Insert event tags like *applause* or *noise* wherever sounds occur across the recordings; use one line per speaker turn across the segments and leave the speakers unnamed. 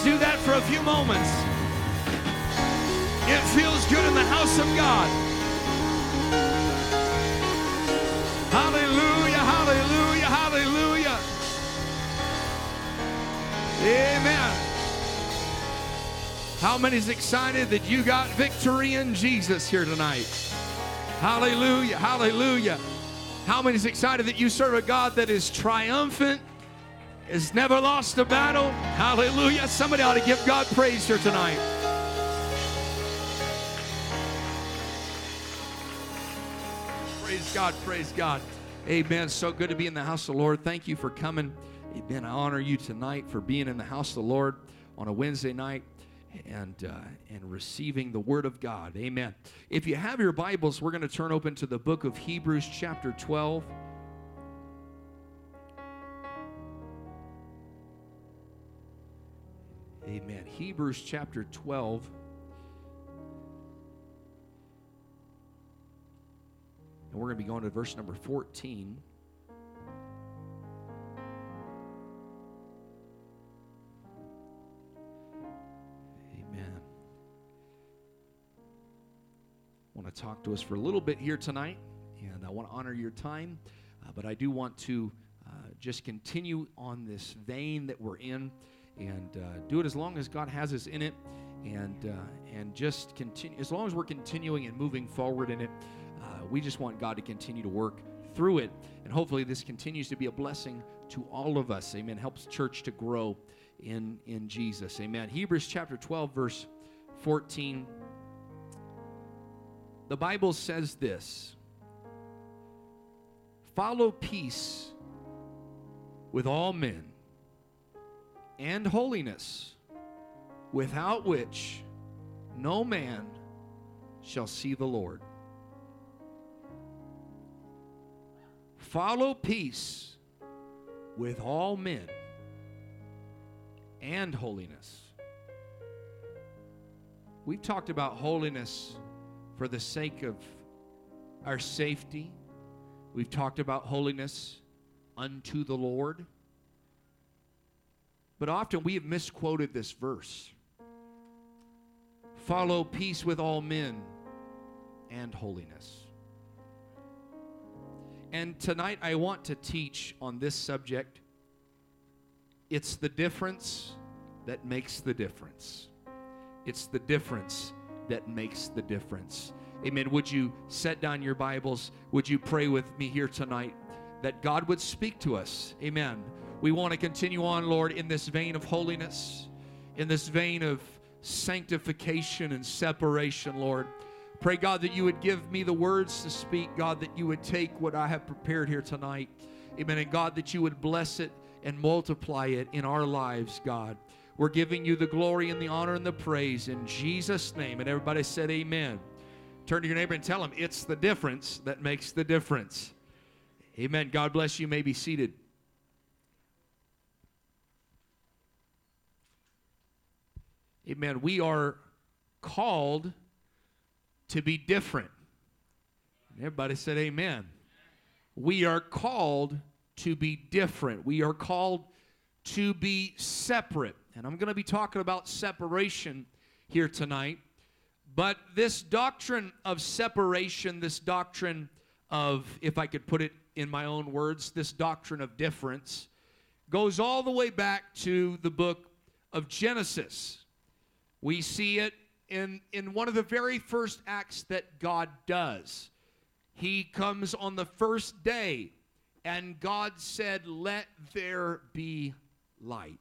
Let's do that for a few moments. It feels good in the house of God. Hallelujah, hallelujah, hallelujah. Amen. How many's excited that you got victory in Jesus here tonight? Hallelujah, hallelujah. How many's excited that you serve a God that is triumphant, has never lost a battle? Hallelujah. Somebody ought to give God praise here tonight. Praise God, praise God. Amen. So good to be in the house of the Lord. Thank you for coming. Amen. I honor you tonight for being in the house of the Lord on a Wednesday night and uh, and receiving the word of God. Amen. If you have your Bibles, we're going to turn open to the book of Hebrews chapter 12. Amen. Hebrews chapter 12. And we're going to be going to verse number 14. Amen. I want to talk to us for a little bit here tonight, and I want to honor your time, uh, but I do want to uh, just continue on this vein that we're in and uh, do it as long as God has us in it, and uh, and just continue as long as we're continuing and moving forward in it. Uh, we just want God to continue to work through it, and hopefully this continues to be a blessing to all of us. Amen. Helps church to grow in in Jesus. Amen. Hebrews chapter 12 verse 14 The Bible says this Follow peace with all men and holiness without which no man shall see the Lord. Follow peace with all men and holiness. We've talked about holiness for the sake of our safety. We've talked about holiness unto the Lord. But often we have misquoted this verse. Follow peace with all men and holiness. And tonight I want to teach on this subject. It's the difference that makes the difference. It's the difference that makes the difference. Amen. Would you set down your Bibles? Would you pray with me here tonight that God would speak to us? Amen. We want to continue on, Lord, in this vein of holiness, in this vein of sanctification and separation, Lord. Pray, God, that you would give me the words to speak, God, that you would take what I have prepared here tonight. Amen. And God, that you would bless it and multiply it in our lives, God. We're giving you the glory and the honor and the praise in Jesus' name. And everybody said, Amen. Turn to your neighbor and tell him it's the difference that makes the difference. Amen. God bless you. you may be seated. Amen. We are called to be different. Everybody said amen. We are called to be different. We are called to be separate. And I'm going to be talking about separation here tonight. But this doctrine of separation, this doctrine of, if I could put it in my own words, this doctrine of difference, goes all the way back to the book of Genesis. We see it in, in one of the very first acts that God does. He comes on the first day, and God said, Let there be light.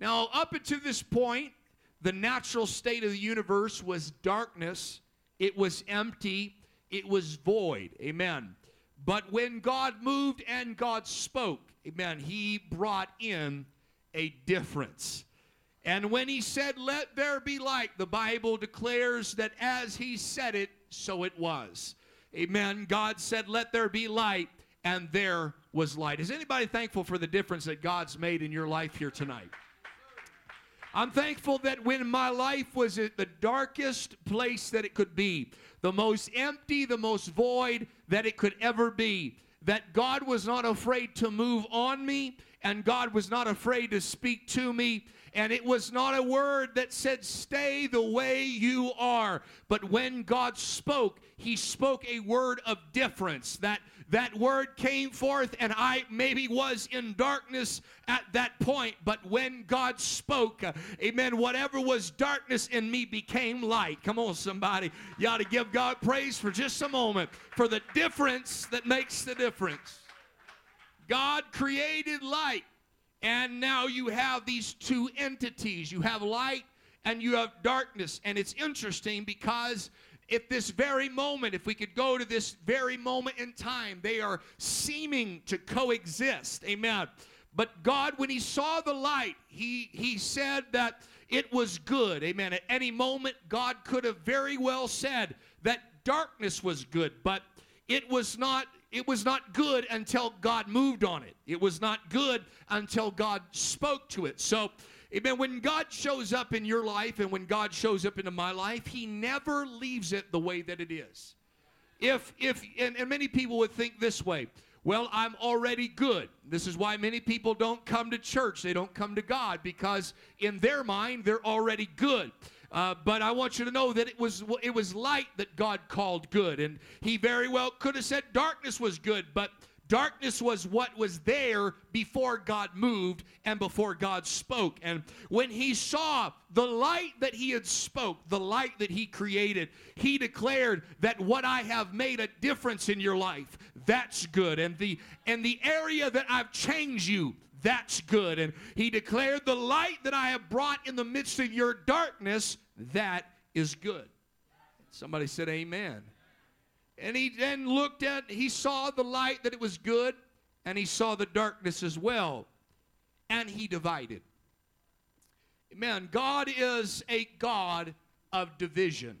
Now, up until this point, the natural state of the universe was darkness, it was empty, it was void. Amen. But when God moved and God spoke, amen, he brought in a difference. And when he said, Let there be light, the Bible declares that as he said it, so it was. Amen. God said, Let there be light, and there was light. Is anybody thankful for the difference that God's made in your life here tonight? I'm thankful that when my life was at the darkest place that it could be, the most empty, the most void that it could ever be, that God was not afraid to move on me and God was not afraid to speak to me. And it was not a word that said, Stay the way you are. But when God spoke, He spoke a word of difference. That that word came forth, and I maybe was in darkness at that point. But when God spoke, amen, whatever was darkness in me became light. Come on, somebody. You ought to give God praise for just a moment for the difference that makes the difference. God created light, and now you have these two entities you have light and you have darkness. And it's interesting because at this very moment, if we could go to this very moment in time, they are seeming to coexist. Amen. But God, when He saw the light, He, he said that it was good. Amen. At any moment, God could have very well said that darkness was good, but it was not it was not good until God moved on it. It was not good until God spoke to it. So Amen. When God shows up in your life and when God shows up into my life, He never leaves it the way that it is. If, if, and, and many people would think this way well, I'm already good. This is why many people don't come to church. They don't come to God because in their mind, they're already good. Uh, but I want you to know that it was it was light that God called good, and He very well could have said darkness was good, but Darkness was what was there before God moved and before God spoke. And when he saw the light that he had spoke, the light that he created, he declared that what I have made a difference in your life, that's good. And the and the area that I've changed you, that's good. And he declared the light that I have brought in the midst of your darkness, that is good. Somebody said amen. And he then looked at, he saw the light that it was good, and he saw the darkness as well. And he divided. Amen. God is a God of division.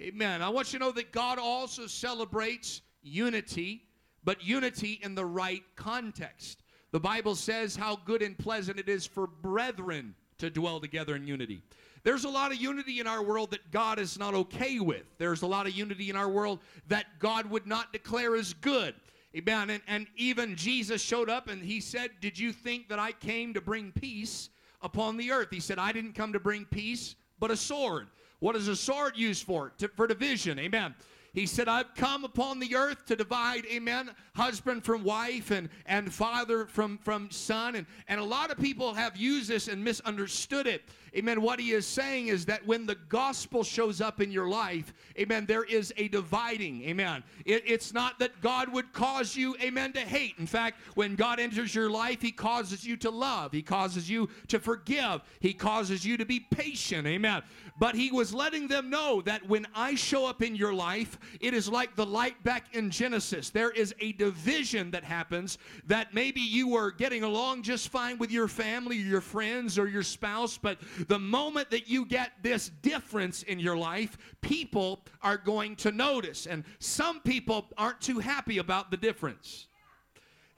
Amen. I want you to know that God also celebrates unity, but unity in the right context. The Bible says how good and pleasant it is for brethren to dwell together in unity. There's a lot of unity in our world that God is not okay with. There's a lot of unity in our world that God would not declare as good. Amen. And, and even Jesus showed up and he said, Did you think that I came to bring peace upon the earth? He said, I didn't come to bring peace, but a sword. What is a sword used for? To, for division. Amen. He said, I've come upon the earth to divide, amen, husband from wife and, and father from, from son. And, and a lot of people have used this and misunderstood it. Amen. What he is saying is that when the gospel shows up in your life, amen, there is a dividing. Amen. It, it's not that God would cause you, amen, to hate. In fact, when God enters your life, he causes you to love, he causes you to forgive, he causes you to be patient. Amen. But he was letting them know that when I show up in your life, it is like the light back in Genesis. There is a division that happens that maybe you were getting along just fine with your family, your friends, or your spouse, but the moment that you get this difference in your life, people are going to notice. And some people aren't too happy about the difference.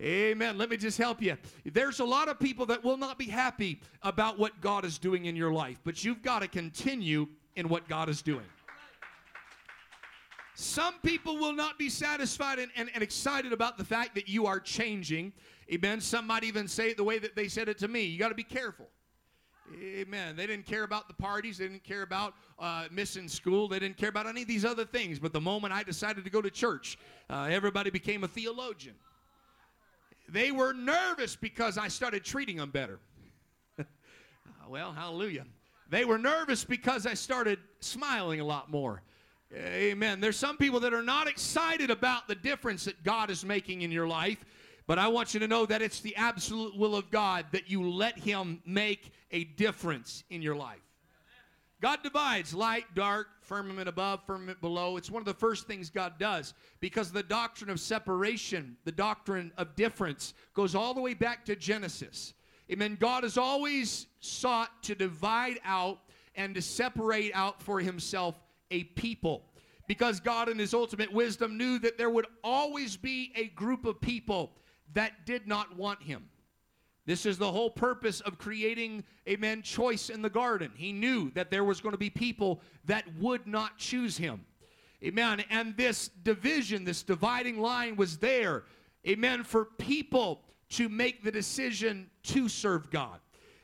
Amen. Let me just help you. There's a lot of people that will not be happy about what God is doing in your life, but you've got to continue in what God is doing. Some people will not be satisfied and, and, and, excited about the fact that you are changing. Amen. Some might even say it the way that they said it to me. You got to be careful. Amen. They didn't care about the parties. They didn't care about uh, missing school. They didn't care about any of these other things. But the moment I decided to go to church, uh, everybody became a theologian. They were nervous because I started treating them better. *laughs* well, hallelujah. They were nervous because I started smiling a lot more. Amen. There's some people that are not excited about the difference that God is making in your life but I want you to know that it's the absolute will of God that you let Him make a difference in your life. God divides light, dark, firmament above, firmament below. It's one of the first things God does because the doctrine of separation, the doctrine of difference, goes all the way back to Genesis. Amen. God has always sought to divide out and to separate out for himself a people because God, in his ultimate wisdom, knew that there would always be a group of people that did not want him. This is the whole purpose of creating, amen, choice in the garden. He knew that there was going to be people that would not choose him. Amen. And this division, this dividing line was there, amen, for people to make the decision to serve God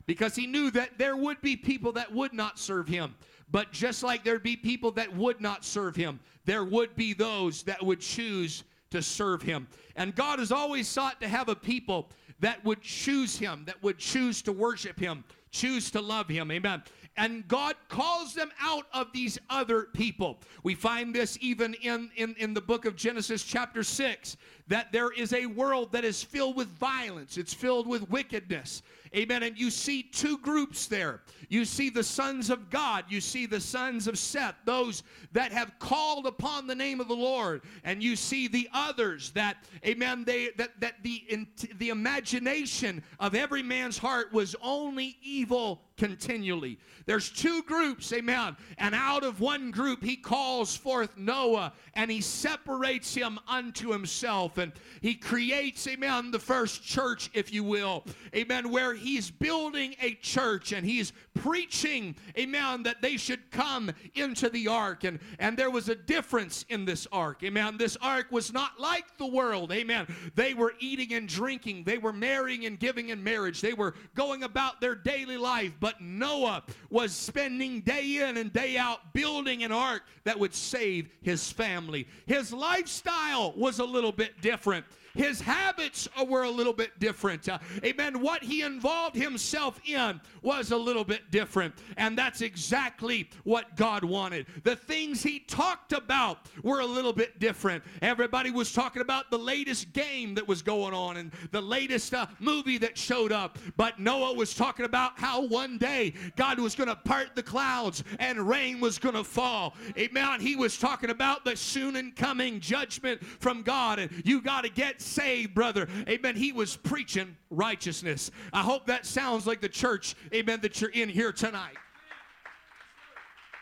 because he knew that there would be people that would not serve him. But just like there'd be people that would not serve him, there would be those that would choose to serve him. And God has always sought to have a people that would choose him, that would choose to worship him, choose to love him. Amen and God calls them out of these other people. We find this even in, in, in the book of Genesis, chapter 6, that there is a world that is filled with violence, it's filled with wickedness. Amen. And you see two groups there. You see the sons of God, you see the sons of Seth, those that have called upon the name of the Lord, and you see the others that, amen, they that that the in, the imagination of every man's heart was only evil continually. There's two groups, amen. And out of one group, he calls forth Noah and he separates him unto himself. And he creates, amen, the first church, if you will, amen, where he's building a church and he's preaching, amen, that they should come into the ark. And, and there was a difference in this ark, amen. This ark was not like the world, amen. They were eating and drinking, they were marrying and giving in marriage, they were going about their daily life. But Noah was spending day in and day out building an ark that would save his family. His lifestyle was a little bit different different his habits were a little bit different. Uh, amen. What he involved himself in was a little bit different. And that's exactly what God wanted. The things he talked about were a little bit different. Everybody was talking about the latest game that was going on and the latest uh, movie that showed up. But Noah was talking about how one day God was going to part the clouds and rain was going to fall. Amen. He was talking about the soon and coming judgment from God. And you got to get saved, brother. Amen. He was preaching righteousness. I hope that sounds like the church, amen, that you're in here tonight.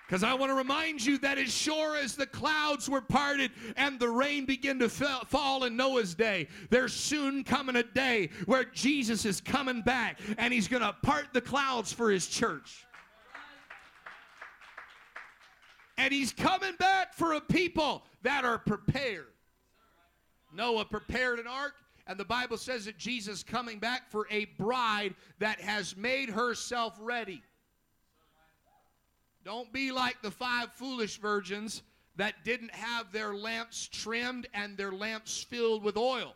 Because I want to remind you that as sure as the clouds were parted and the rain began to fall in Noah's day, there's soon coming a day where Jesus is coming back and he's going to part the clouds for his church. And he's coming back for a people that are prepared. Noah prepared an ark, and the Bible says that Jesus coming back for a bride that has made herself ready. Don't be like the five foolish virgins that didn't have their lamps trimmed and their lamps filled with oil.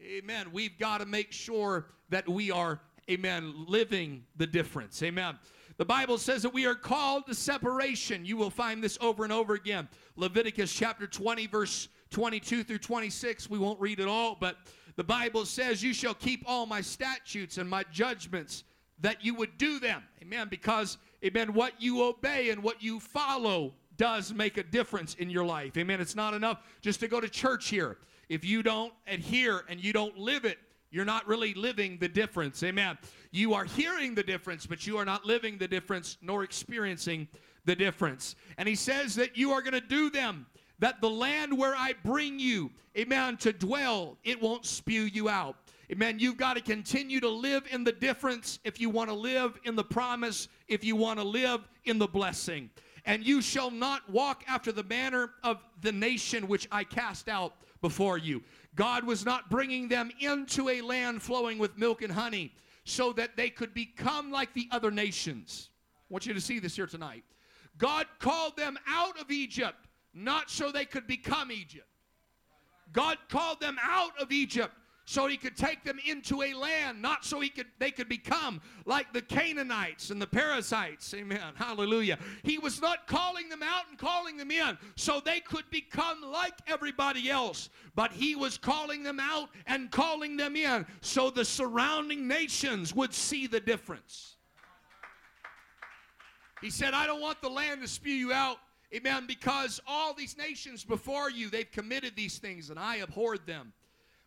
Amen. We've got to make sure that we are, amen, living the difference. Amen. The Bible says that we are called to separation. You will find this over and over again. Leviticus chapter 20, verse 22 through 26. We won't read it all, but the Bible says, You shall keep all my statutes and my judgments, that you would do them. Amen. Because, amen, what you obey and what you follow does make a difference in your life. Amen. It's not enough just to go to church here. If you don't adhere and you don't live it, you're not really living the difference. Amen. You are hearing the difference, but you are not living the difference nor experiencing the difference. And he says that you are going to do them that the land where I bring you, amen, to dwell, it won't spew you out. Amen. You've got to continue to live in the difference if you want to live in the promise, if you want to live in the blessing. And you shall not walk after the manner of the nation which I cast out before you. God was not bringing them into a land flowing with milk and honey so that they could become like the other nations. I want you to see this here tonight. God called them out of Egypt not so they could become Egypt. God called them out of Egypt so he could take them into a land, not so he could they could become like the Canaanites and the Perizzites. Amen. Hallelujah. He was not calling them out and calling them in so they could become like everybody else, but he was calling them out and calling them in so the surrounding nations would see the difference. He said, I don't want the land to spew you out. Amen. Because all these nations before you, they've committed these things, and I abhorred them.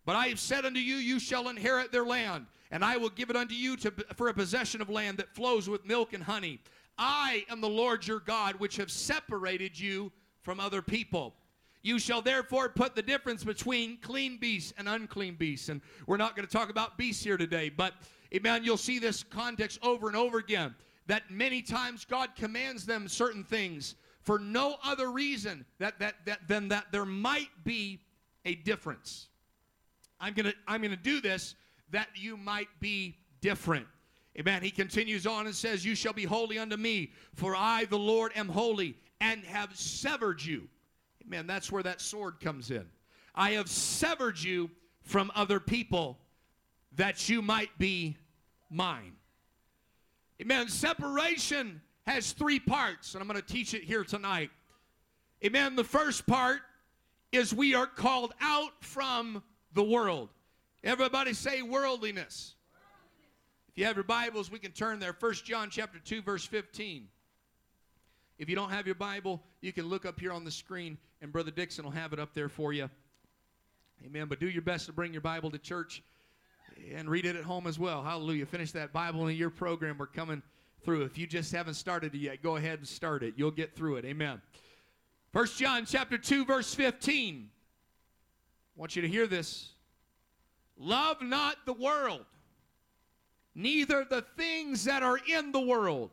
But I have said unto you, you shall inherit their land, and I will give it unto you to, for a possession of land that flows with milk and honey. I am the Lord your God, which have separated you from other people. You shall therefore put the difference between clean beasts and unclean beasts. And we're not going to talk about beasts here today, but amen, you'll see this context over and over again that many times God commands them certain things for no other reason that, that, that, than that there might be a difference. I'm going to I'm going to do this that you might be different. Amen. He continues on and says, You shall be holy unto me, for I, the Lord, am holy, and have severed you. Amen. That's where that sword comes in. I have severed you from other people that you might be mine. Amen. Separation has three parts, and I'm going to teach it here tonight. Amen. The first part is we are called out from the world. Everybody say worldliness. If you have your Bibles, we can turn there. 1 John chapter 2 verse 15. If you don't have your Bible, you can look up here on the screen and brother Dixon will have it up there for you. Amen. But do your best to bring your Bible to church and read it at home as well. Hallelujah. Finish that Bible in your program. We're coming through. If you just haven't started it yet, go ahead and start it. You'll get through it. Amen. 1 John chapter 2 verse 15. I want you to hear this. Love not the world, neither the things that are in the world.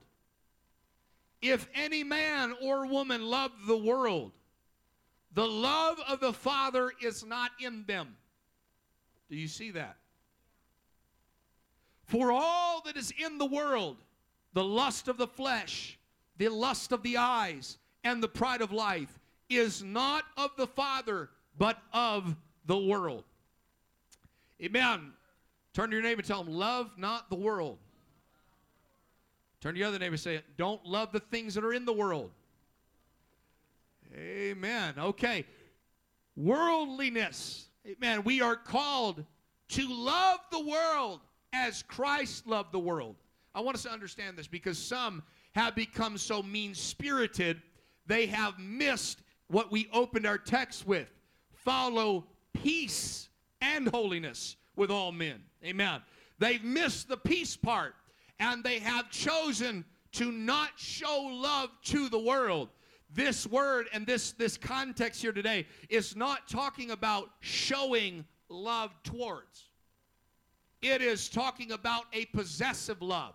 If any man or woman love the world, the love of the Father is not in them. Do you see that? For all that is in the world, the lust of the flesh, the lust of the eyes, and the pride of life, is not of the Father, but of the world. Amen. Turn to your neighbor and tell him, Love not the world. Turn to your other neighbor and say, Don't love the things that are in the world. Amen. Okay. Worldliness. Amen. We are called to love the world as Christ loved the world. I want us to understand this because some have become so mean spirited, they have missed what we opened our text with. Follow peace and holiness with all men. Amen. They've missed the peace part and they have chosen to not show love to the world. This word and this, this context here today is not talking about showing love towards. It is talking about a possessive love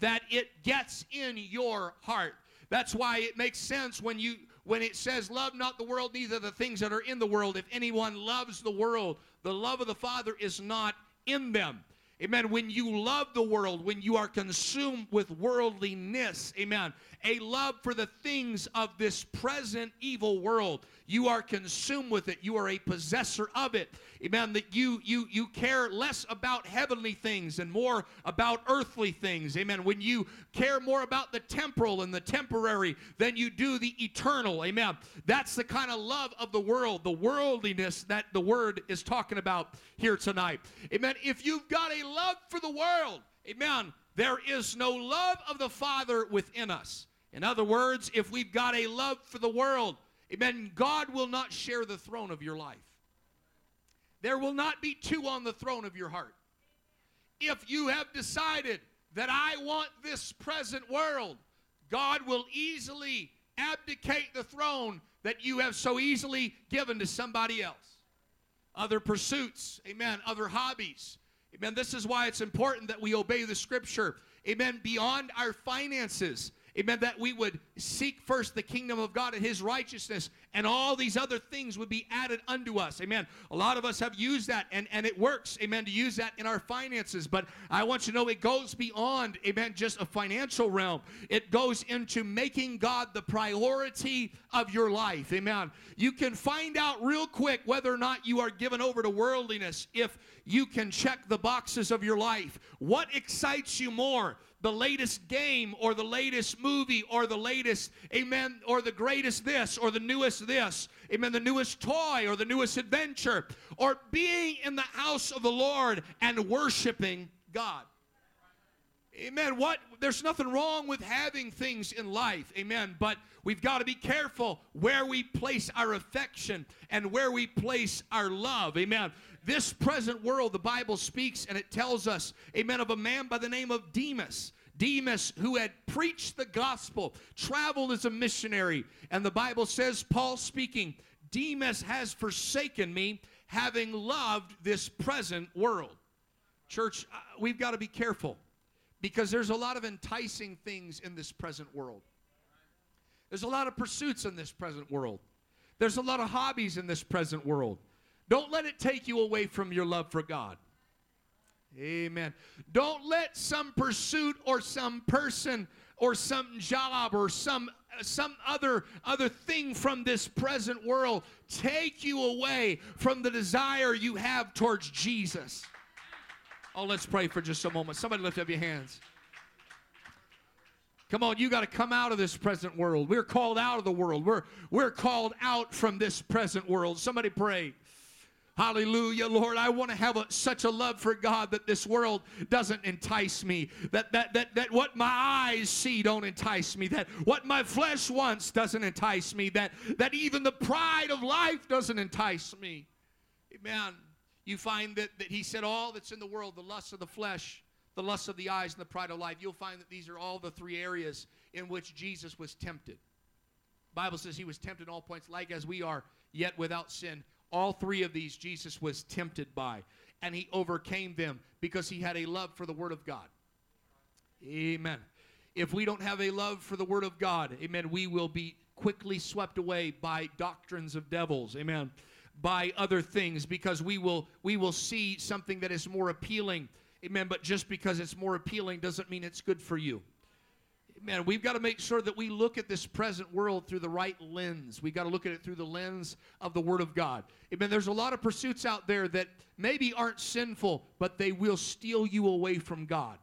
that it gets in your heart. That's why it makes sense when you when it says love not the world neither the things that are in the world if anyone loves the world the love of the father is not in them Amen. When you love the world, when you are consumed with worldliness, amen. A love for the things of this present evil world. You are consumed with it. You are a possessor of it. Amen. That you you you care less about heavenly things and more about earthly things. Amen. When you care more about the temporal and the temporary than you do the eternal. Amen. That's the kind of love of the world, the worldliness that the word is talking about here tonight. Amen. If you've got a love for the world, amen, there is no love of the Father within us. In other words, if we've got a love for the world, amen, God will not share the throne of your life. There will not be two on the throne of your heart. If you have decided that I want this present world, God will easily abdicate the throne that you have so easily given to somebody else. Other pursuits, amen, other hobbies, Amen. This is why it's important that we obey the scripture. Amen. Beyond our finances. Amen. That we would seek first the kingdom of God and his righteousness, and all these other things would be added unto us. Amen. A lot of us have used that, and, and it works, amen, to use that in our finances. But I want you to know it goes beyond, amen, just a financial realm. It goes into making God the priority of your life. Amen. You can find out real quick whether or not you are given over to worldliness if you can check the boxes of your life. What excites you more? The latest game or the latest movie or the latest, amen, or the greatest this or the newest this, amen, the newest toy or the newest adventure, or being in the house of the Lord and worshiping God. Amen. What there's nothing wrong with having things in life. Amen. But we've got to be careful where we place our affection and where we place our love. Amen. This present world, the Bible speaks and it tells us, amen, of a man by the name of Demas. Demas, who had preached the gospel, traveled as a missionary. And the Bible says, Paul speaking, Demas has forsaken me, having loved this present world. Church, uh, we've got to be careful because there's a lot of enticing things in this present world. There's a lot of pursuits in this present world. There's a lot of hobbies in this present world. Don't let it take you away from your love for God. Amen. Don't let some pursuit or some person or some job or some uh, some other other thing from this present world take you away from the desire you have towards Jesus. Oh, let's pray for just a moment. Somebody lift up your hands. Come on, you got to come out of this present world. We're called out of the world. We're we're called out from this present world. Somebody pray. Hallelujah, Lord. I want to have a, such a love for God that this world doesn't entice me. That, that, that, that what my eyes see don't entice me. That what my flesh wants doesn't entice me. That, that even the pride of life doesn't entice me. Amen. You find that, that he said all that's in the world, the lust of the flesh, the lust of the eyes, and the pride of life. You'll find that these are all the three areas in which Jesus was tempted. Bible says he was tempted in all points, like as we are, yet without sin. All three of these Jesus was tempted by, and he overcame them because he had a love for the Word of God. Amen. If we don't have a love for the Word of God, amen, we will be quickly swept away by doctrines of devils. Amen. By other things because we will we will see something that is more appealing. Amen. But just because it's more appealing doesn't mean it's good for you man, we've got to make sure that we look at this present world through the right lens. We've got to look at it through the lens of the Word of God. Amen. There's a lot of pursuits out there that maybe aren't sinful, but they will steal you away from God.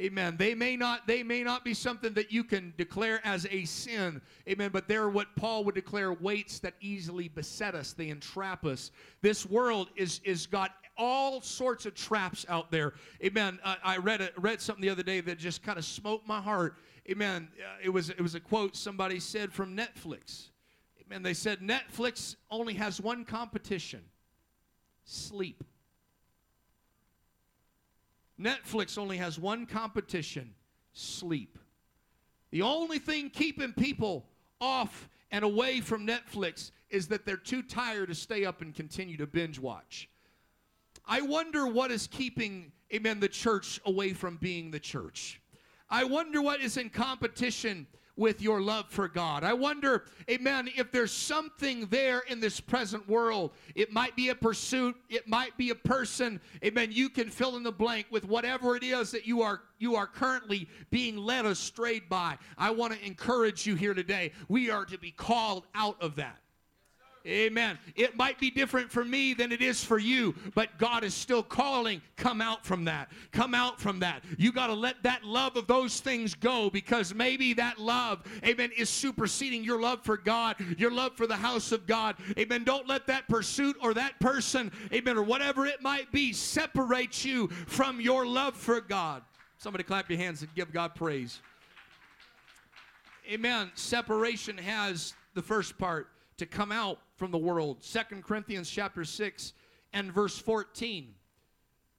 Amen. They may not they may not be something that you can declare as a sin. Amen. But they're what Paul would declare weights that easily beset us. They entrap us. This world is is got all sorts of traps out there. Amen. Uh, I read a, read something the other day that just kind of smote my heart. Amen. Uh, it was it was a quote somebody said from Netflix. Amen. They said Netflix only has one competition: sleep. Netflix only has one competition: sleep. The only thing keeping people off and away from Netflix is that they're too tired to stay up and continue to binge watch. I wonder what is keeping, amen, the church away from being the church. I wonder what is in competition with your love for God. I wonder, amen, if there's something there in this present world. It might be a pursuit, it might be a person. Amen. You can fill in the blank with whatever it is that you are you are currently being led astray by. I want to encourage you here today. We are to be called out of that. Amen. It might be different for me than it is for you, but God is still calling. Come out from that. Come out from that. You got to let that love of those things go because maybe that love, amen, is superseding your love for God, your love for the house of God. Amen. Don't let that pursuit or that person, amen, or whatever it might be, separate you from your love for God. Somebody clap your hands and give God praise. Amen. Separation has the first part to come out from the world. Second Corinthians chapter 6 and verse 14.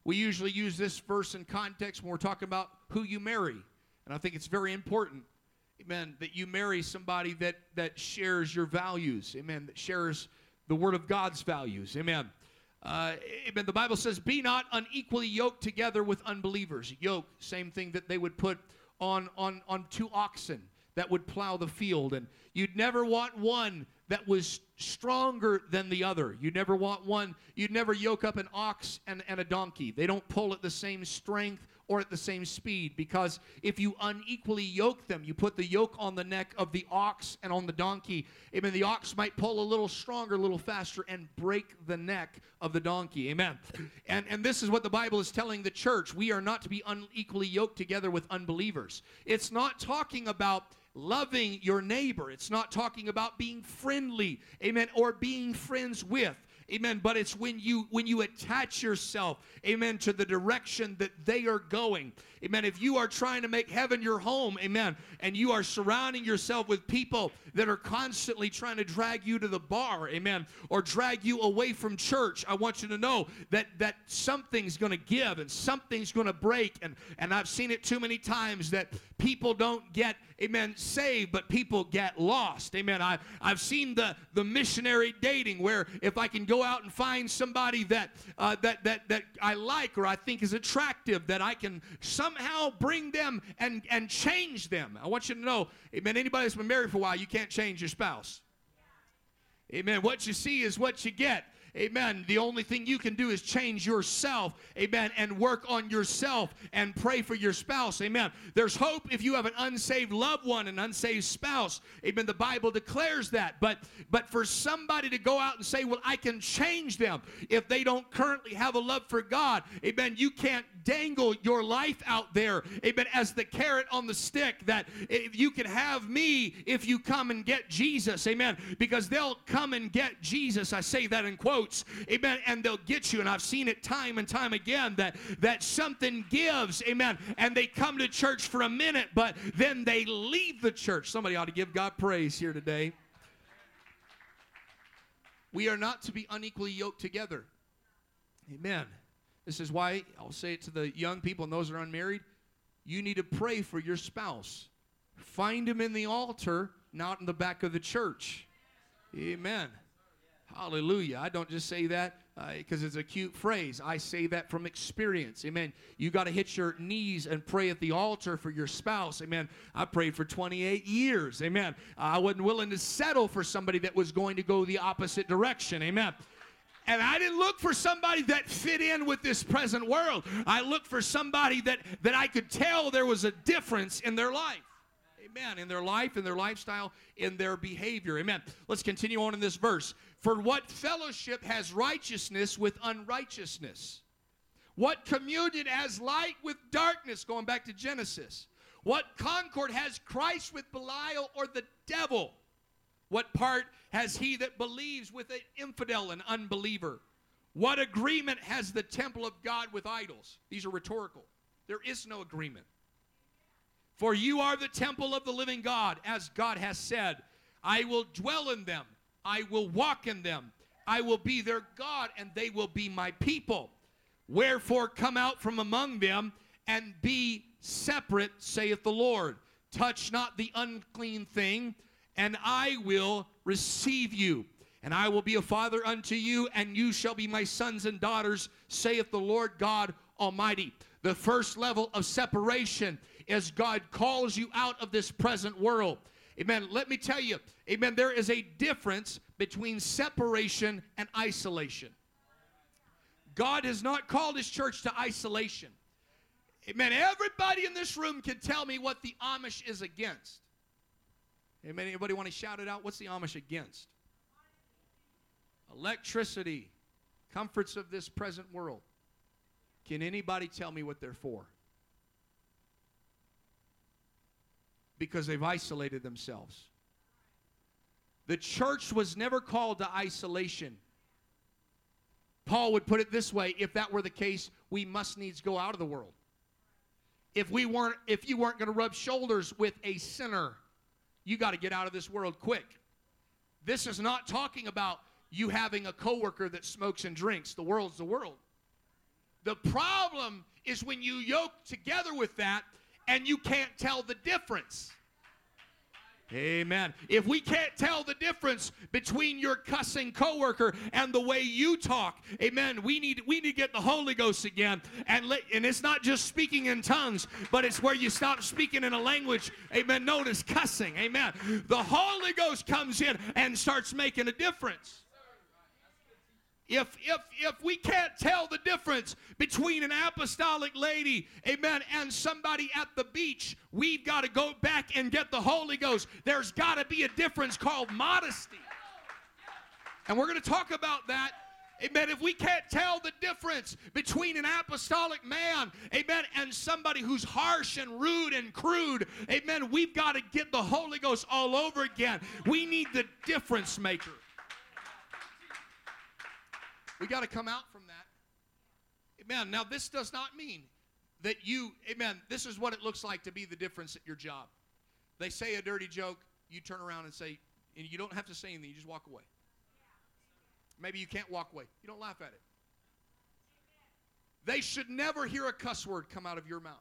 We usually use this verse in context when we're talking about who you marry. And I think it's very important, amen, that you marry somebody that, that shares your values, amen, that shares the Word of God's values, amen. Uh, amen. The Bible says, Be not unequally yoked together with unbelievers. Yoke, same thing that they would put on, on, on two oxen that would plow the field. And you'd never want one that was stronger than the other. You never want one, you'd never yoke up an ox and, and a donkey. They don't pull at the same strength or at the same speed because if you unequally yoke them, you put the yoke on the neck of the ox and on the donkey, amen, the ox might pull a little stronger, a little faster, and break the neck of the donkey. Amen. And, and this is what the Bible is telling the church. We are not to be unequally yoked together with unbelievers. It's not talking about loving your neighbor. It's not talking about being friendly, amen, or being friends with. Amen. But it's when you when you attach yourself, amen, to the direction that they are going. Amen. If you are trying to make heaven your home, amen, and you are surrounding yourself with people that are constantly trying to drag you to the bar, amen, or drag you away from church, I want you to know that that something's going to give and something's going to break and and I've seen it too many times that people don't get amen, saved, but people get lost. Amen. I, I've seen the, the missionary dating where if I can go out and find somebody that, uh, that, that, that I like or I think is attractive, that I can somehow bring them and, and change them. I want you to know, amen, anybody that's been married for a while, you can't change your spouse. Amen. What you see is what you get. Amen. The only thing you can do is change yourself. Amen. And work on yourself and pray for your spouse. Amen. There's hope if you have an unsaved loved one, an unsaved spouse. Amen. The Bible declares that. But but for somebody to go out and say, "Well, I can change them," if they don't currently have a love for God, amen. You can't dangle your life out there, amen, as the carrot on the stick that eh, you can have me if you come and get Jesus, amen, because they'll come and get Jesus. I say that in quotes, amen, and they'll get you. And I've seen it time and time again that that something gives, amen, and they come to church for a minute, but then they leave the church. Somebody ought to give God praise here today. We are not to be unequally yoked together. Amen. This is why I'll say it to the young people and those who are unmarried. You need to pray for your spouse. Find him in the altar, not in the back of the church. Amen. Hallelujah. I don't just say that because uh, it's a cute phrase. I say that from experience. Amen. You got to hit your knees and pray at the altar for your spouse. Amen. I prayed for 28 years. Amen. I wasn't willing to settle for somebody that was going to go the opposite direction. Amen. And I didn't look for somebody that fit in with this present world. I looked for somebody that, that I could tell there was a difference in their life. Amen. In their life, in their lifestyle, in their behavior. Amen. Let's continue on in this verse. For what fellowship has righteousness with unrighteousness? What communion has light with darkness? Going back to Genesis. What concord has Christ with Belial or the devil? What part has he that believes with an infidel, and unbeliever? What agreement has the temple of God with idols? These are rhetorical. There is no agreement. For you are the temple of the living God, as God has said, I will dwell in them, I will walk in them, I will be their God, and they will be my people. Wherefore, come out from among them and be separate, saith the Lord. Touch not the unclean thing and I will receive you. And I will be a father unto you, and you shall be my sons and daughters, saith the Lord God Almighty. The first level of separation is God calls you out of this present world. Amen. Let me tell you, amen, there is a difference between separation and isolation. God has not called his church to isolation. Amen. Everybody in this room can tell me what the Amish is against. Amen. Anybody want to shout it out? What's the Amish against? Electricity, comforts of this present world. Can anybody tell me what they're for? Because they've isolated themselves. The church was never called to isolation. Paul would put it this way if that were the case, we must needs go out of the world. If we weren't if you weren't going to rub shoulders with a sinner, you got to get out of this world quick. This is not talking about you having a coworker that smokes and drinks. The world's the world. The problem is when you yoke together with that and you can't tell the difference. Amen. If we can't tell the difference between your cussing coworker and the way you talk, amen, we need we need to get the Holy Ghost again. And let, and it's not just speaking in tongues, but it's where you stop speaking in a language, amen, known as cussing. Amen. The Holy Ghost comes in and starts making a difference. If, if, if we can't tell the difference between an apostolic lady, amen, and somebody at the beach, we've got to go back and get the Holy Ghost. There's got to be a difference called modesty. And we're going to talk about that Amen. If we can't tell the difference between an apostolic man, amen, and somebody who's harsh and rude and crude, amen, we've got to get the Holy Ghost all over again. We need the difference maker. We got to come out from that. Amen. Now, this does not mean that you, amen, this is what it looks like to be the difference at your job. They say a dirty joke, you turn around and say, and you don't have to say anything, you just walk away. Maybe you can't walk away. You don't laugh at it. They should never hear a cuss word come out of your mouth.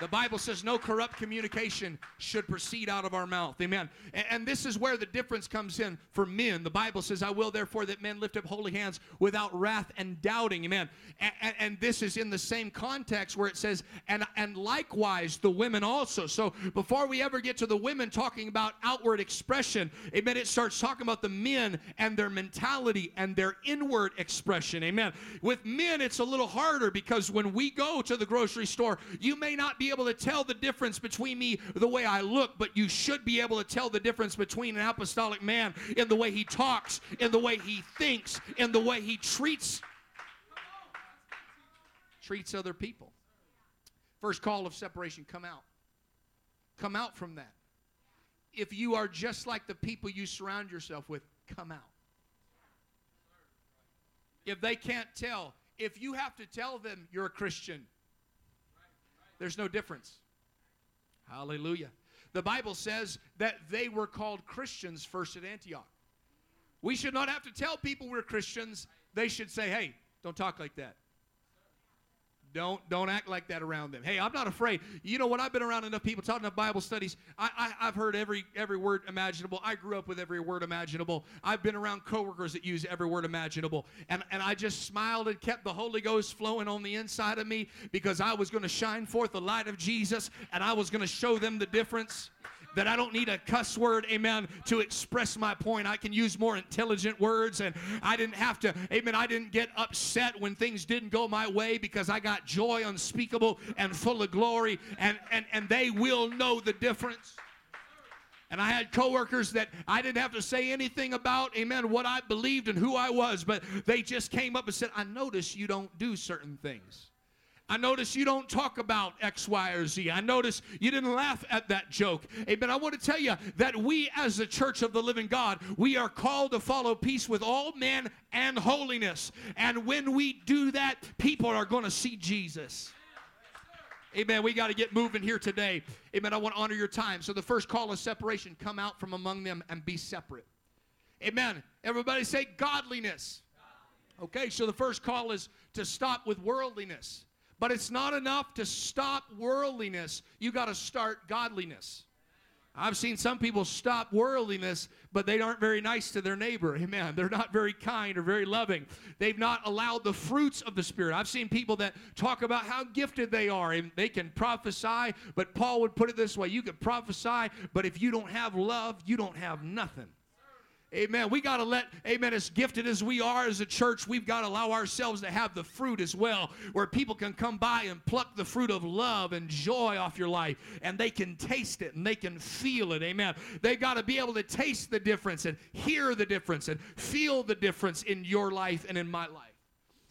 The, Bible says no corrupt communication should proceed out of our mouth. Amen. And, and, this is where the difference comes in for men. The Bible says, I will therefore that men lift up holy hands without wrath and doubting. Amen. And, and, and this is in the same context where it says, and, and likewise the women also. So before we ever get to the women talking about outward expression, amen, it starts talking about the men and their mentality and their inward expression. Amen. With men, it's a little harder because when we go to the grocery store, you may not be able to tell the difference between me the way I look, but you should be able to tell the difference between an apostolic man in the way he talks, in the way he thinks, in the way he treats treats other people. First call of separation, come out. Come out from that. If you are just like the people you surround yourself with, come out. If they can't tell, if you have to tell them you're a Christian, there's no difference. Hallelujah. The Bible says that they were called Christians first at Antioch. We should not have to tell people we're Christians. They should say, hey, don't talk like that. Don't don't act like that around them. Hey, I'm not afraid. You know what? I've been around enough people talking about Bible studies. I, I have heard every every word imaginable. I grew up with every word imaginable. I've been around coworkers that use every word imaginable, and and I just smiled and kept the Holy Ghost flowing on the inside of me because I was going to shine forth the light of Jesus, and I was going to show them the difference that I don't need a cuss word, amen, to express my point. I can use more intelligent words, and I didn't have to, amen, I didn't get upset when things didn't go my way because I got joy unspeakable and full of glory, and, and, and they will know the difference. And I had coworkers that I didn't have to say anything about, amen, what I believed and who I was, but they just came up and said, I notice you don't do certain things. I notice you don't talk about X, Y, or Z. I notice you didn't laugh at that joke. Amen. I want to tell you that we, as the church of the living God, we are called to follow peace with all men and holiness. And when we do that, people are going to see Jesus. Amen. We got to get moving here today. Amen. I want to honor your time. So the first call is separation. Come out from among them and be separate. Amen. Everybody say godliness. Okay, so the first call is to stop with worldliness. But it's not enough to stop worldliness. You got to start godliness. I've seen some people stop worldliness, but they aren't very nice to their neighbor. Amen. They're not very kind or very loving. They've not allowed the fruits of the Spirit. I've seen people that talk about how gifted they are and they can prophesy, but Paul would put it this way you can prophesy, but if you don't have love, you don't have nothing. Amen. We got to let, amen, as gifted as we are as a church, we've got to allow ourselves to have the fruit as well, where people can come by and pluck the fruit of love and joy off your life, and they can taste it and they can feel it. Amen. They got to be able to taste the difference and hear the difference and feel the difference in your life and in my life.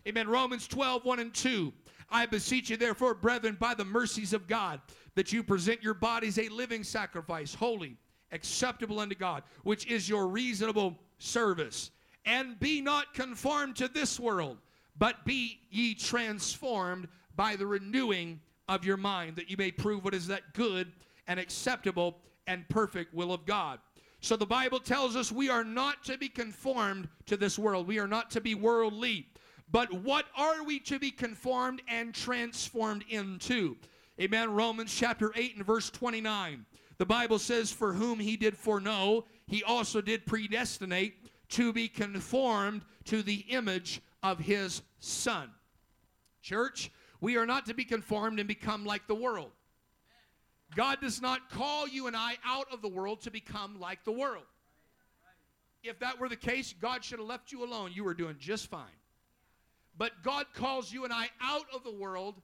Amen. Romans 12, 1 and 2. I beseech you, therefore, brethren, by the mercies of God, that you present your bodies a living sacrifice, holy acceptable unto God, which is your reasonable service. And be not conformed to this world, but be ye transformed by the renewing of your mind, that you may prove what is that good and acceptable and perfect will of God. So the Bible tells us we are not to be conformed to this world. We are not to be worldly. But what are we to be conformed and transformed into? Amen. Romans chapter 8 and verse 29. The Bible says, For whom he did foreknow, he also did predestinate to be conformed to the image of his Son. Church, we are not to be conformed and become like the world. God does not call you and I out of the world to become like the world. If that were the case, God should have left you alone. You were doing just fine. But God calls you and I out of the world,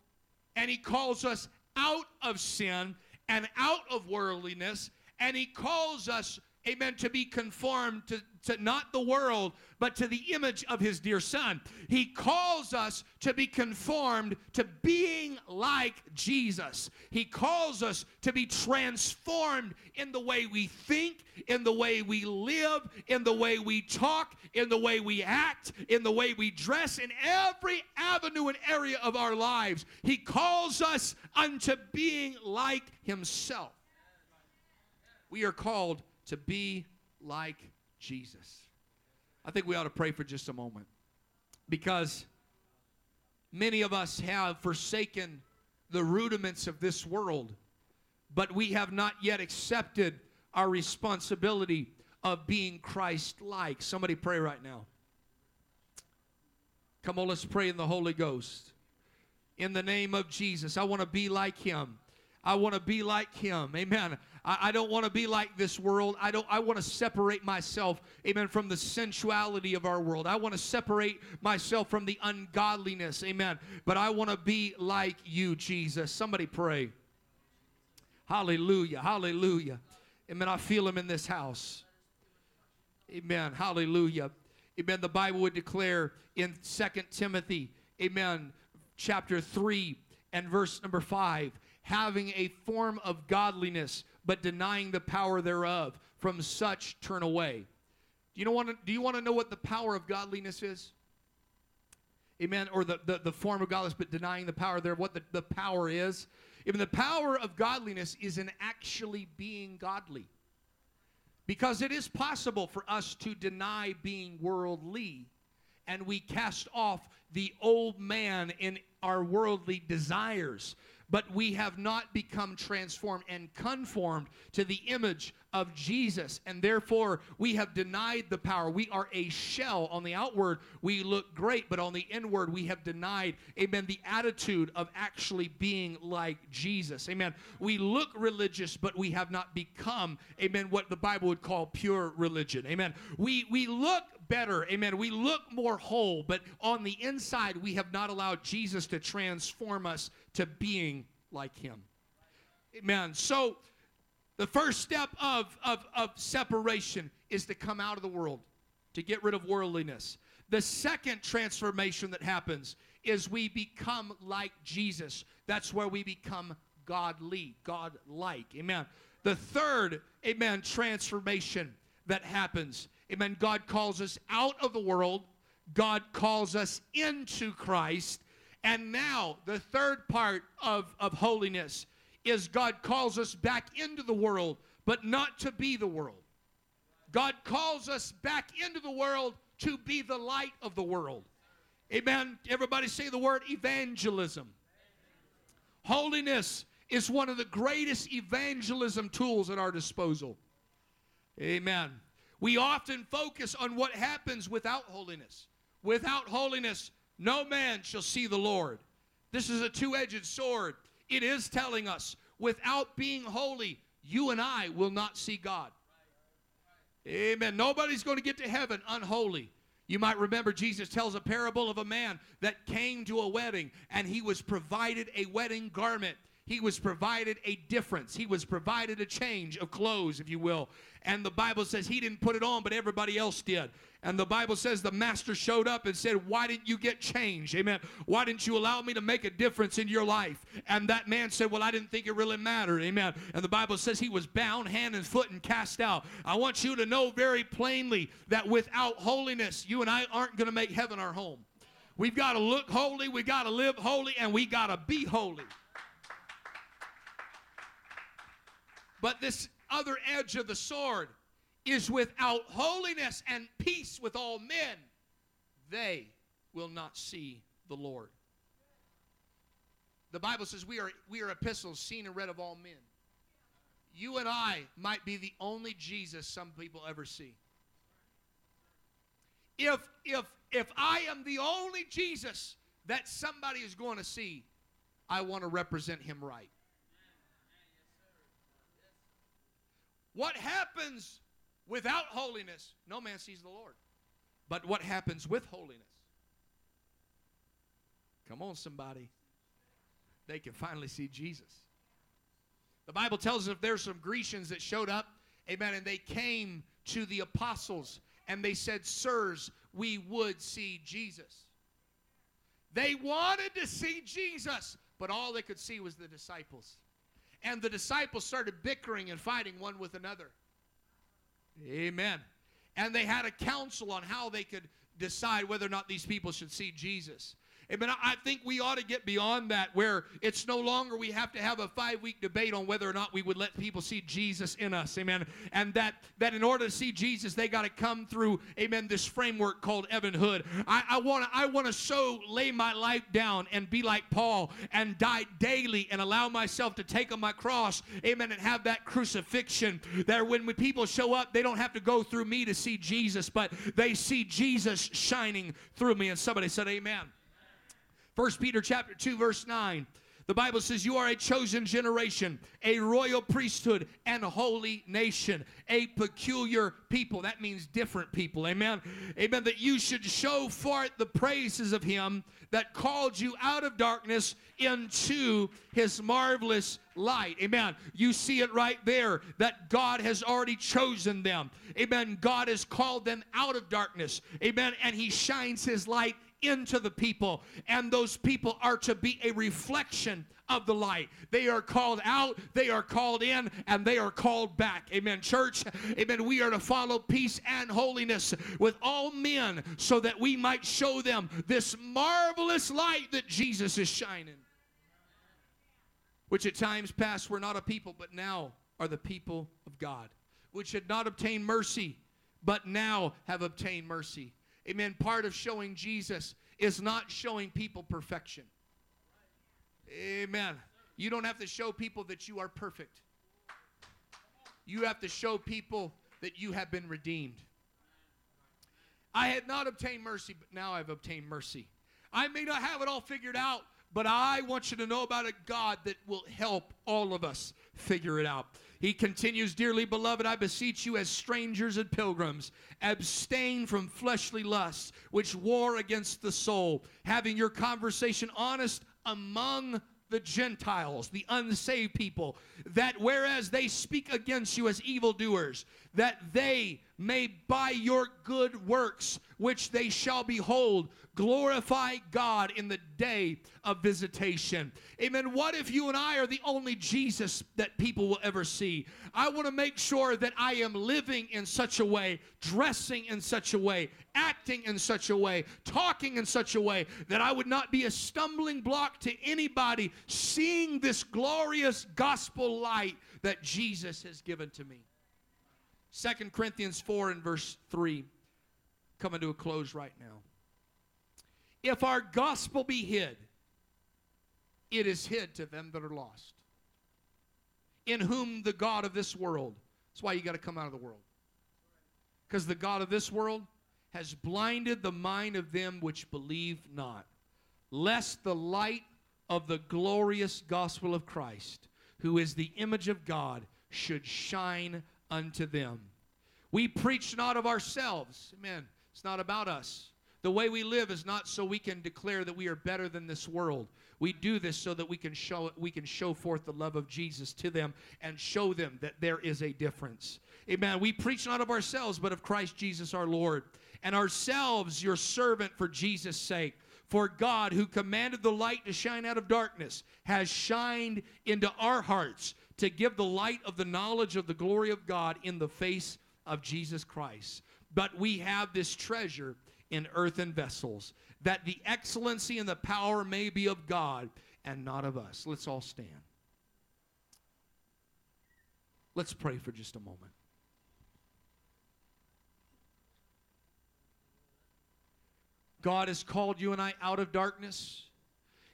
and He calls us out of sin and out of worldliness, and He calls us, amen, to be conformed to, to not the world, but to the image of His dear Son. He calls us to be conformed to being like Jesus. He calls us to be transformed in the way we think, in the way we live, in the way we talk, in the way we act, in the way we dress, in every avenue and area of our lives. He calls us unto being like Himself. We are called to be like Jesus. I think we ought to pray for just a moment because many of us have forsaken the rudiments of this world, but we have not yet accepted our responsibility of being Christ like. Somebody pray right now. Come on, let's pray in the Holy Ghost. In the name of Jesus, I want to be like Him. I want to be like Him. Amen. I, I don't want to be like this world. I don't. I want to separate myself, Amen, from the sensuality of our world. I want to separate myself from the ungodliness, Amen. But I want to be like You, Jesus. Somebody pray. Hallelujah. Hallelujah. Amen. I feel Him in this house. Amen. Hallelujah. Amen. The Bible would declare in Second Timothy, amen, chapter 3 and verse number 5, having a form of godliness, but denying the power thereof. From such turn away. Do you, want to, do you want to know what the power of godliness is? Amen. Or the, the, the form of godliness, but denying the power thereof. What the, the power is. Even the power of godliness is in actually being godly. Because it is possible for us to deny being worldly and we cast off the old man in our worldly desires but we have not become transformed and conformed to the image of Jesus. And therefore, we have denied the power. We are a shell. On the outward, we look great, but on the inward, we have denied, amen, the attitude of actually being like Jesus. Amen. We look religious, but we have not become, amen, what the Bible would call pure religion. Amen. We, we look better. Amen. We look more whole, but on the inside, we have not allowed Jesus to transform us to being like him. Amen. So, the first step of, of, of separation is to come out of the world, to get rid of worldliness. The second transformation that happens is we become like Jesus. That's where we become godly, God like. Amen. The third, amen, transformation that happens Amen. God calls us out of the world, God calls us into Christ. And now, the third part of, of holiness is God calls us back into the world, but not to be the world. God calls us back into the world to be the light of the world. Amen. Everybody say the word evangelism. Holiness is one of the greatest evangelism tools at our disposal. Amen. We often focus on what happens without holiness. Without holiness, no man shall see the Lord. This is a two edged sword. It is telling us without being holy, you and I will not see God. Amen. Nobody's going to get to heaven unholy. You might remember Jesus tells a parable of a man that came to a wedding and he was provided a wedding garment. He was provided a difference. He was provided a change of clothes, if you will. And the Bible says he didn't put it on, but everybody else did. And the Bible says the master showed up and said, Why didn't you get changed? Amen. Why didn't you allow me to make a difference in your life? And that man said, Well, I didn't think it really mattered. Amen. And the Bible says he was bound hand and foot and cast out. I want you to know very plainly that without holiness, you and I aren't going to make heaven our home. We've got to look holy, we've got to live holy, and we've got to be holy. But this other edge of the sword is without holiness and peace with all men, they will not see the Lord. The Bible says we are, we are epistles seen and read of all men. You and I might be the only Jesus some people ever see. If, if, if I am the only Jesus that somebody is going to see, I want to represent him right. What happens without holiness? No man sees the Lord. But what happens with holiness? Come on, somebody. They can finally see Jesus. The Bible tells us if there's some Grecians that showed up, amen, and they came to the apostles and they said, Sirs, we would see Jesus. They wanted to see Jesus, but all they could see was the disciples. And the disciples started bickering and fighting one with another. Amen. And they had a council on how they could decide whether or not these people should see Jesus. Amen. I think we ought to get beyond that where it's no longer we have to have a five week debate on whether or not we would let people see Jesus in us. Amen. And that, that in order to see Jesus, they got to come through, amen, this framework called Evan Hood. I want to I want to so lay my life down and be like Paul and die daily and allow myself to take on my cross, amen, and have that crucifixion that when people show up, they don't have to go through me to see Jesus, but they see Jesus shining through me. And somebody said, Amen. First Peter chapter 2 verse 9. The Bible says you are a chosen generation, a royal priesthood, and holy nation, a peculiar people. That means different people. Amen. Amen. That you should show forth the praises of him that called you out of darkness into his marvelous light. Amen. You see it right there that God has already chosen them. Amen. God has called them out of darkness. Amen. And he shines his light into the people, and those people are to be a reflection of the light. They are called out, they are called in, and they are called back. Amen. Church, amen. We are to follow peace and holiness with all men so that we might show them this marvelous light that Jesus is shining. Which at times past were not a people, but now are the people of God, which had not obtained mercy, but now have obtained mercy. Amen. Part of showing Jesus is not showing people perfection. Amen. You don't have to show people that you are perfect. You have to show people that you have been redeemed. I had not obtained mercy, but now I've obtained mercy. I may not have it all figured out, but I want you to know about a God that will help all of us figure it out. He continues, Dearly beloved, I beseech you as strangers and pilgrims, abstain from fleshly lusts which war against the soul, having your conversation honest among the Gentiles, the unsaved people, that whereas they speak against you as evildoers, that they may by your good works, which they shall behold, glorify God in the day of visitation. Amen. What if you and I are the only Jesus that people will ever see? I want to make sure that I am living in such a way, dressing in such a way, acting in such a way, talking in such a way that I would not be a stumbling block to anybody seeing this glorious gospel light that Jesus has given to me. Second Corinthians 4 and verse 3. Coming to a close right now. If our gospel be hid, it is hid to them that are lost. In whom the God of this world, that's why you got to come out of the world. Because the God of this world has blinded the mind of them which believe not, lest the light of the glorious gospel of Christ, who is the image of God, should shine unto them. We preach not of ourselves. Amen. It's not about us. The way we live is not so we can declare that we are better than this world. We do this so that we can show we can show forth the love of Jesus to them and show them that there is a difference. Amen. We preach not of ourselves, but of Christ Jesus our Lord, and ourselves your servant for Jesus' sake. For God, who commanded the light to shine out of darkness, has shined into our hearts to give the light of the knowledge of the glory of God in the face of Jesus Christ. But we have this treasure in earthen vessels, that the excellency and the power may be of God and not of us. Let's all stand. Let's pray for just a moment. God has called you and I out of darkness.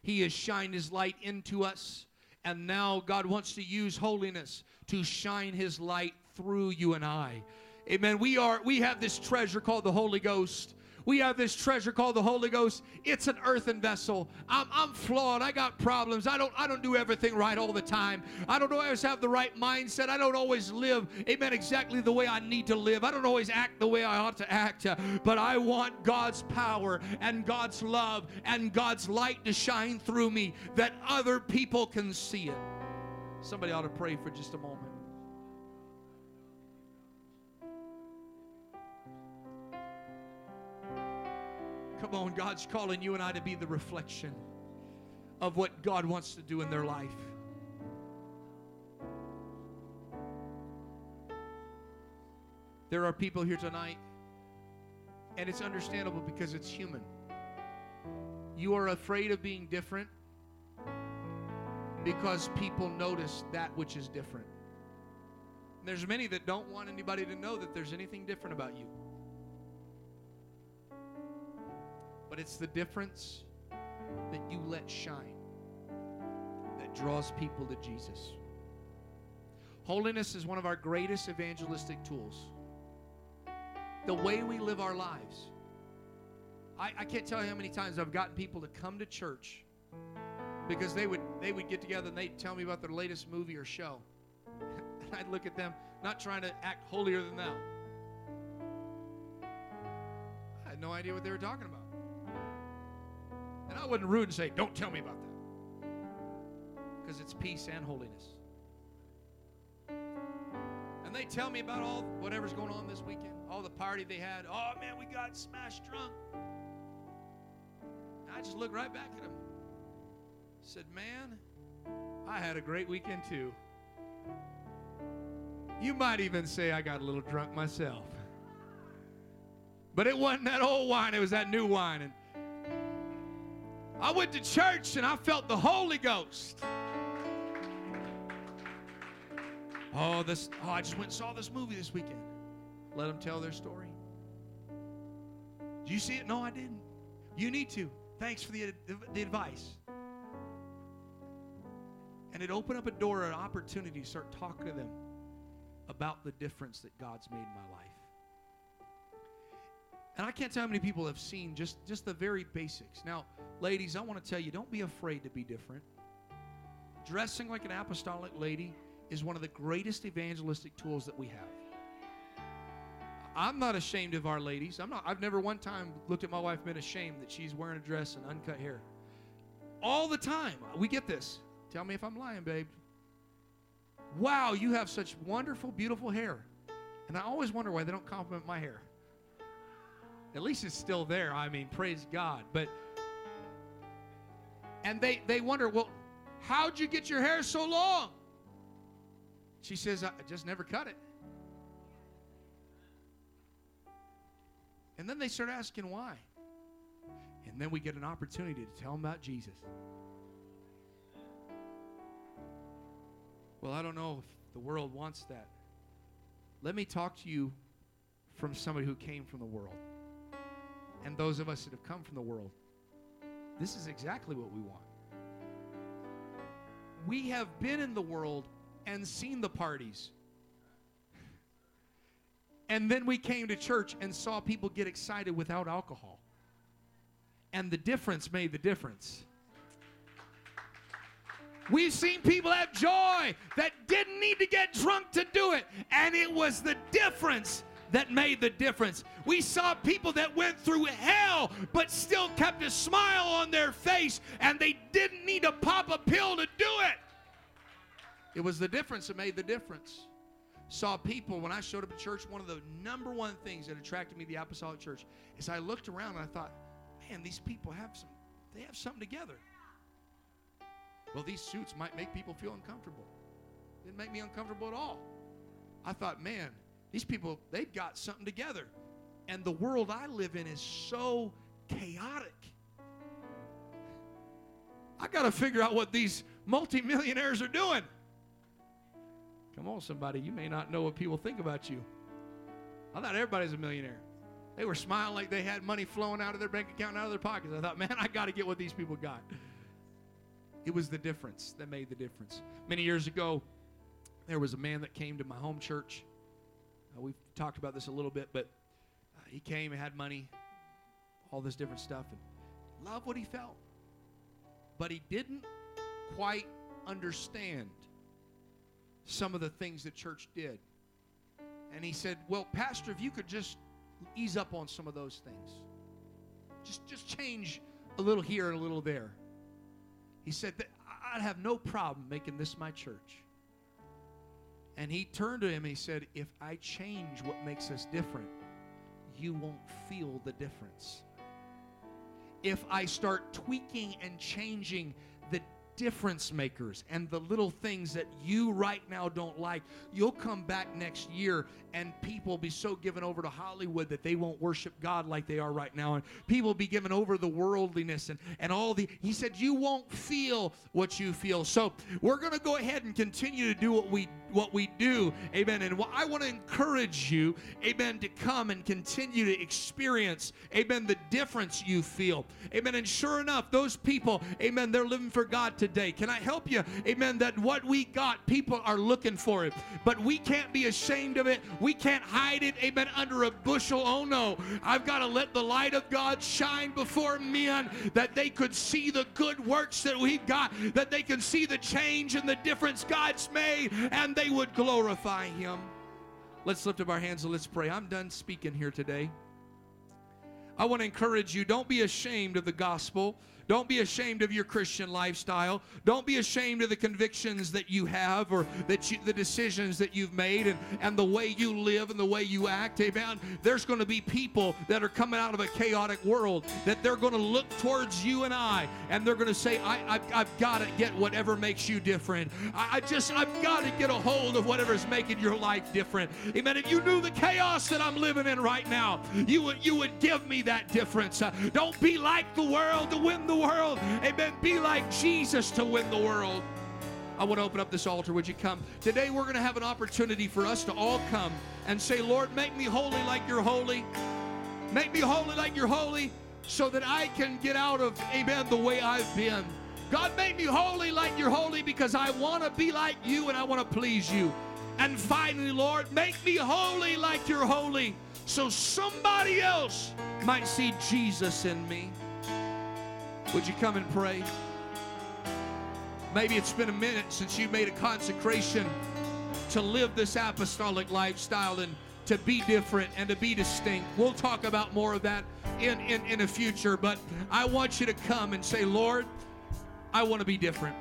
He has shined His light into us. And now God wants to use holiness to shine his light through you and I. Amen. We are we have this treasure called the Holy Ghost. We have this treasure called the Holy Ghost. It's an earthen vessel. I'm, I'm flawed. I got problems. I don't I don't do everything right all the time. I don't always have the right mindset. I don't always live, amen, exactly the way I need to live. I don't always act the way I ought to act. But I want God's power and God's love and God's light to shine through me that other people can see it. Somebody ought to pray for just a moment. Come on, God's calling you and I to be the reflection of what God wants to do in their life. There are people here tonight, and it's understandable because it's human. You are afraid of being different because people notice that which is different. There's many that don't want anybody to know that there's anything different about you. But it's the difference that you let shine that draws people to Jesus. Holiness is one of our greatest evangelistic tools. The way we live our lives. I, I can't tell you how many times I've gotten people to come to church because they would they would get together and they'd tell me about their latest movie or show. *laughs* and I'd look at them, not trying to act holier than thou. I had no idea what they were talking about. And I wasn't rude and say, Don't tell me about that. Because it's peace and holiness. And they tell me about all whatever's going on this weekend, all the party they had. Oh man, we got smashed drunk. I just looked right back at them. Said, Man, I had a great weekend too. You might even say I got a little drunk myself. But it wasn't that old wine, it was that new wine. And I went to church and I felt the Holy Ghost. Oh, this oh, I just went and saw this movie this weekend. Let them tell their story. Do you see it? No, I didn't. You need to. Thanks for the, the advice. And it opened up a door, an opportunity to start talking to them about the difference that God's made in my life. And I can't tell how many people have seen just, just the very basics. Now, ladies, I want to tell you don't be afraid to be different. Dressing like an apostolic lady is one of the greatest evangelistic tools that we have. I'm not ashamed of our ladies. I'm not. I've never one time looked at my wife and been ashamed that she's wearing a dress and uncut hair. All the time, we get this. Tell me if I'm lying, babe. Wow, you have such wonderful, beautiful hair. And I always wonder why they don't compliment my hair. At least it's still there. I mean, praise God. But and they they wonder, well, how'd you get your hair so long? She says, I just never cut it. And then they start asking why. And then we get an opportunity to tell them about Jesus. Well, I don't know if the world wants that. Let me talk to you from somebody who came from the world. And those of us that have come from the world. This is exactly what we want. We have been in the world and seen the parties and then we came to church and saw people get excited without alcohol. And the difference made the difference. We've seen people have joy that didn't need to get drunk to do it. And it was the difference that made the difference. We saw people that went through hell but still kept a smile on their face and they didn't need to pop a pill to do it. It was the difference that made the difference saw people when I showed up at church. One of the number one things that attracted me to the apostolic church is I looked around and I thought, man, these people have some, they have something together. Well, these suits might make people feel uncomfortable. Didn't make me uncomfortable at all. I thought, man, these people, they've got something together. And the world I live in is so chaotic. I got to figure out what these multimillionaires are doing. Come on, somebody. You may not know what people think about you. I thought everybody's a millionaire. They were smiling like they had money flowing out of their bank account and out of their pockets. I thought, *laughs* man, I got to get what these people got. It was the difference that made the difference. Many years ago, there was a man that came to my home church. Uh, we've talked about this a little bit, but uh, he came and had money, all this different stuff, and loved what he felt. But he didn't quite understand some of the things that church did. And he said, Well, Pastor, if you could just ease up on some of those things, just, just change a little here and a little there. He said, that I'd have no problem making this my church. And he turned to him and he said, If I change what makes us different, you won't feel the difference. If I start tweaking and changing the difference makers and the little things that you right now don't like, you'll come back next year and people will be so given over to Hollywood that they won't worship God like they are right now. And people will be given over the worldliness and, and all the. He said, You won't feel what you feel. So we're going to go ahead and continue to do what we what we do. Amen. And I want to encourage you, amen, to come and continue to experience, amen, the difference you feel. Amen. And sure enough, those people, amen, they're living for God today. Can I help you? Amen. That what we got, people are looking for it. But we can't be ashamed of it. We can't hide it, amen, under a bushel. Oh no. I've got to let the light of God shine before men that they could see the good works that we've got, that they can see the change and the difference God's made, and they would glorify Him. Let's lift up our hands and let's pray. I'm done speaking here today. I want to encourage you don't be ashamed of the gospel. Don't be ashamed of your Christian lifestyle. Don't be ashamed of the convictions that you have or that you, the decisions that you've made and, and the way you live and the way you act. Amen. There's going to be people that are coming out of a chaotic world that they're going to look towards you and I and they're going to say, I, I've, I've got to get whatever makes you different. I, I just, I've got to get a hold of whatever's making your life different. Amen. If you knew the chaos that I'm living in right now, you would, you would give me that difference. Uh, don't be like the world to win the world. Amen. Be like Jesus to win the world. I want to open up this altar. Would you come? Today we're going to have an opportunity for us to all come and say, Lord, make me holy like you're holy. Make me holy like you're holy so that I can get out of, amen, the way I've been. God, make me holy like you're holy because I want to be like you and I want to please you. And finally, Lord, make me holy like you're holy so somebody else might see Jesus in me. Would you come and pray? Maybe it's been a minute since you made a consecration to live this apostolic lifestyle and to be different and to be distinct. We'll talk about more of that in, in, in the future, but I want you to come and say, Lord, I want to be different.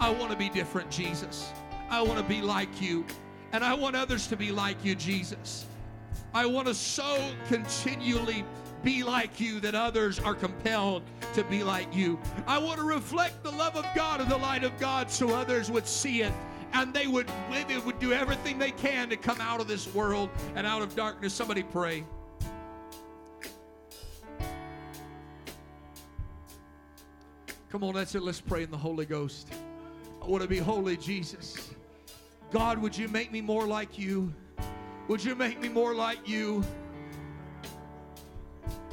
I want to be different, Jesus. I want to be like you. And I want others to be like you, Jesus. I want to so continually be like you that others are compelled to be like you. I want to reflect the love of God and the light of God so others would see it and they would they would do everything they can to come out of this world and out of darkness. Somebody pray. Come on, that's it. Let's pray in the Holy Ghost. I want to be holy, Jesus. God, would you make me more like you? Would you make me more like you?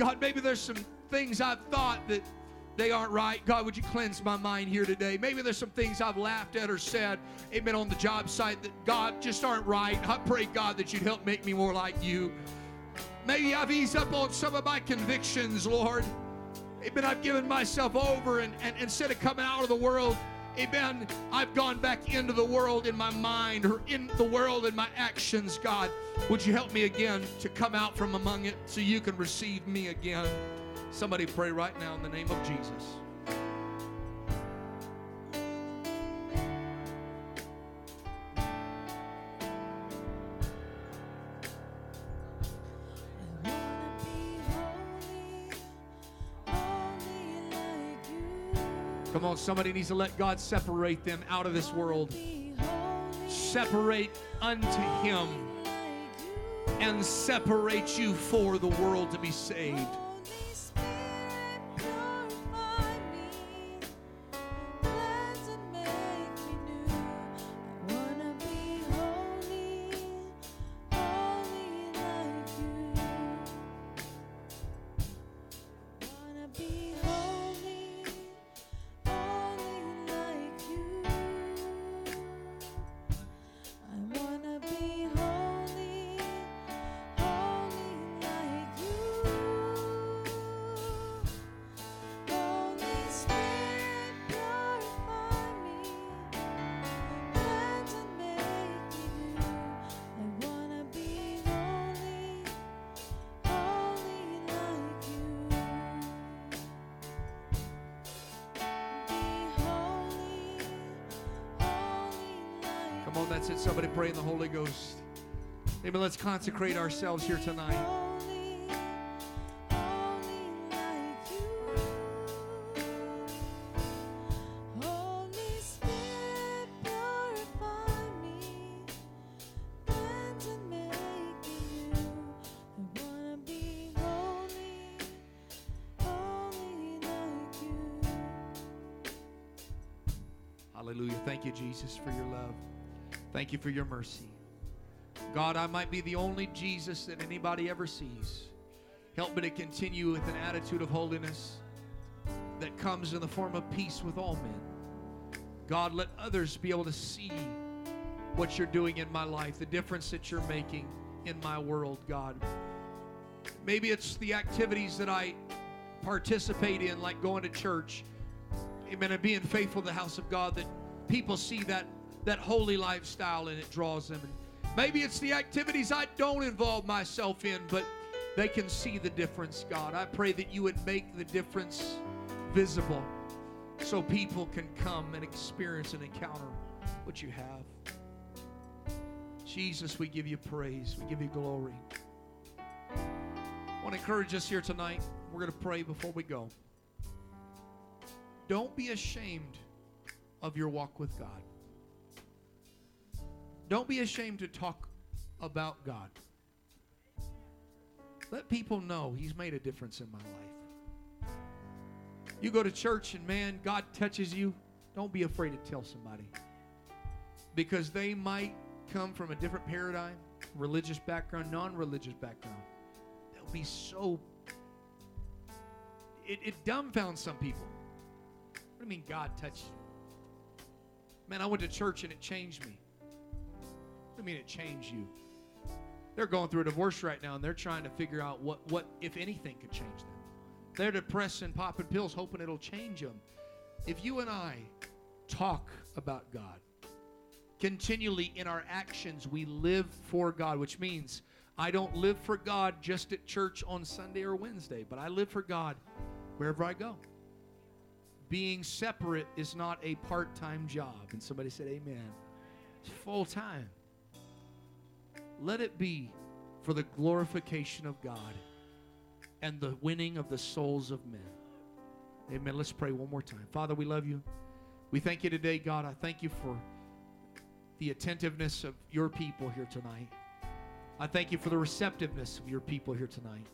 God, maybe there's some things I've thought that they aren't right. God, would you cleanse my mind here today? Maybe there's some things I've laughed at or said, amen, on the job site that God just aren't right. I pray, God, that you'd help make me more like you. Maybe I've eased up on some of my convictions, Lord. Amen. I've given myself over, and, and instead of coming out of the world, amen, I've gone back into the world in my mind or in the world in my actions, God. Would you help me again to come out from among it so you can receive me again? Somebody pray right now in the name of Jesus. On, somebody needs to let God separate them out of this world. Separate unto Him and separate you for the world to be saved. On, that's it. Somebody pray in the Holy Ghost. Amen. Let's consecrate ourselves here tonight. For your mercy. God, I might be the only Jesus that anybody ever sees. Help me to continue with an attitude of holiness that comes in the form of peace with all men. God, let others be able to see what you're doing in my life, the difference that you're making in my world, God. Maybe it's the activities that I participate in, like going to church, amen, and being faithful to the house of God, that people see that, that holy lifestyle and it draws them. And maybe it's the activities I don't involve myself in, but they can see the difference, God. I pray that you would make the difference visible so people can come and experience and encounter what you have. Jesus, we give you praise. We give you glory. I want to encourage us here tonight. We're going to pray before we go. Don't be ashamed of your walk with God. Don't be ashamed to talk about God. Let people know He's made a difference in my life. You go to church and man, God touches you. Don't be afraid to tell somebody. Because they might come from a different paradigm, religious background, non religious background. They'll be so. It, it dumbfounds some people. What do you mean God touched you? Man, I went to church and it changed me. Do mean it changed you? They're going through a divorce right now and they're trying to figure out what, what if anything, could change them. They're depressed and popping pills hoping it'll change them. If you and I talk about God, continually in our actions, we live for God, which means I don't live for God just at church on Sunday or Wednesday, but I live for God wherever I go. Being separate is not a part time job. And somebody said, Amen. It's full time. Let it be for the glorification of God and the winning of the souls of men. Amen. Let's pray one more time. Father, we love you. We thank you today, God. I thank you for the attentiveness of your people here tonight. I thank you for the receptiveness of your people here tonight.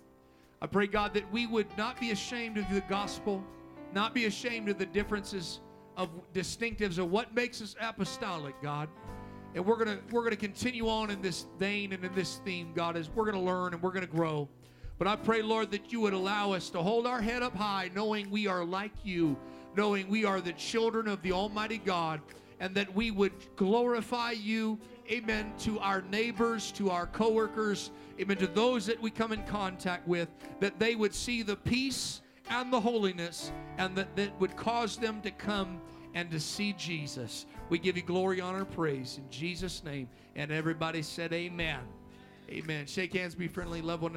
I pray, God, that we would not be ashamed of the gospel, not be ashamed of the differences of distinctives of what makes us apostolic, God. And we're gonna we're gonna continue on in this vein and in this theme, God, as we're gonna learn and we're gonna grow. But I pray, Lord, that you would allow us to hold our head up high, knowing we are like you, knowing we are the children of the Almighty God, and that we would glorify you, amen, to our neighbors, to our coworkers, amen, to those that we come in contact with, that they would see the peace and the holiness, and that that would cause them to come and to see Jesus. We give you glory, honor, praise in Jesus' name. And everybody said, Amen. Amen. Shake hands, be friendly, love one another.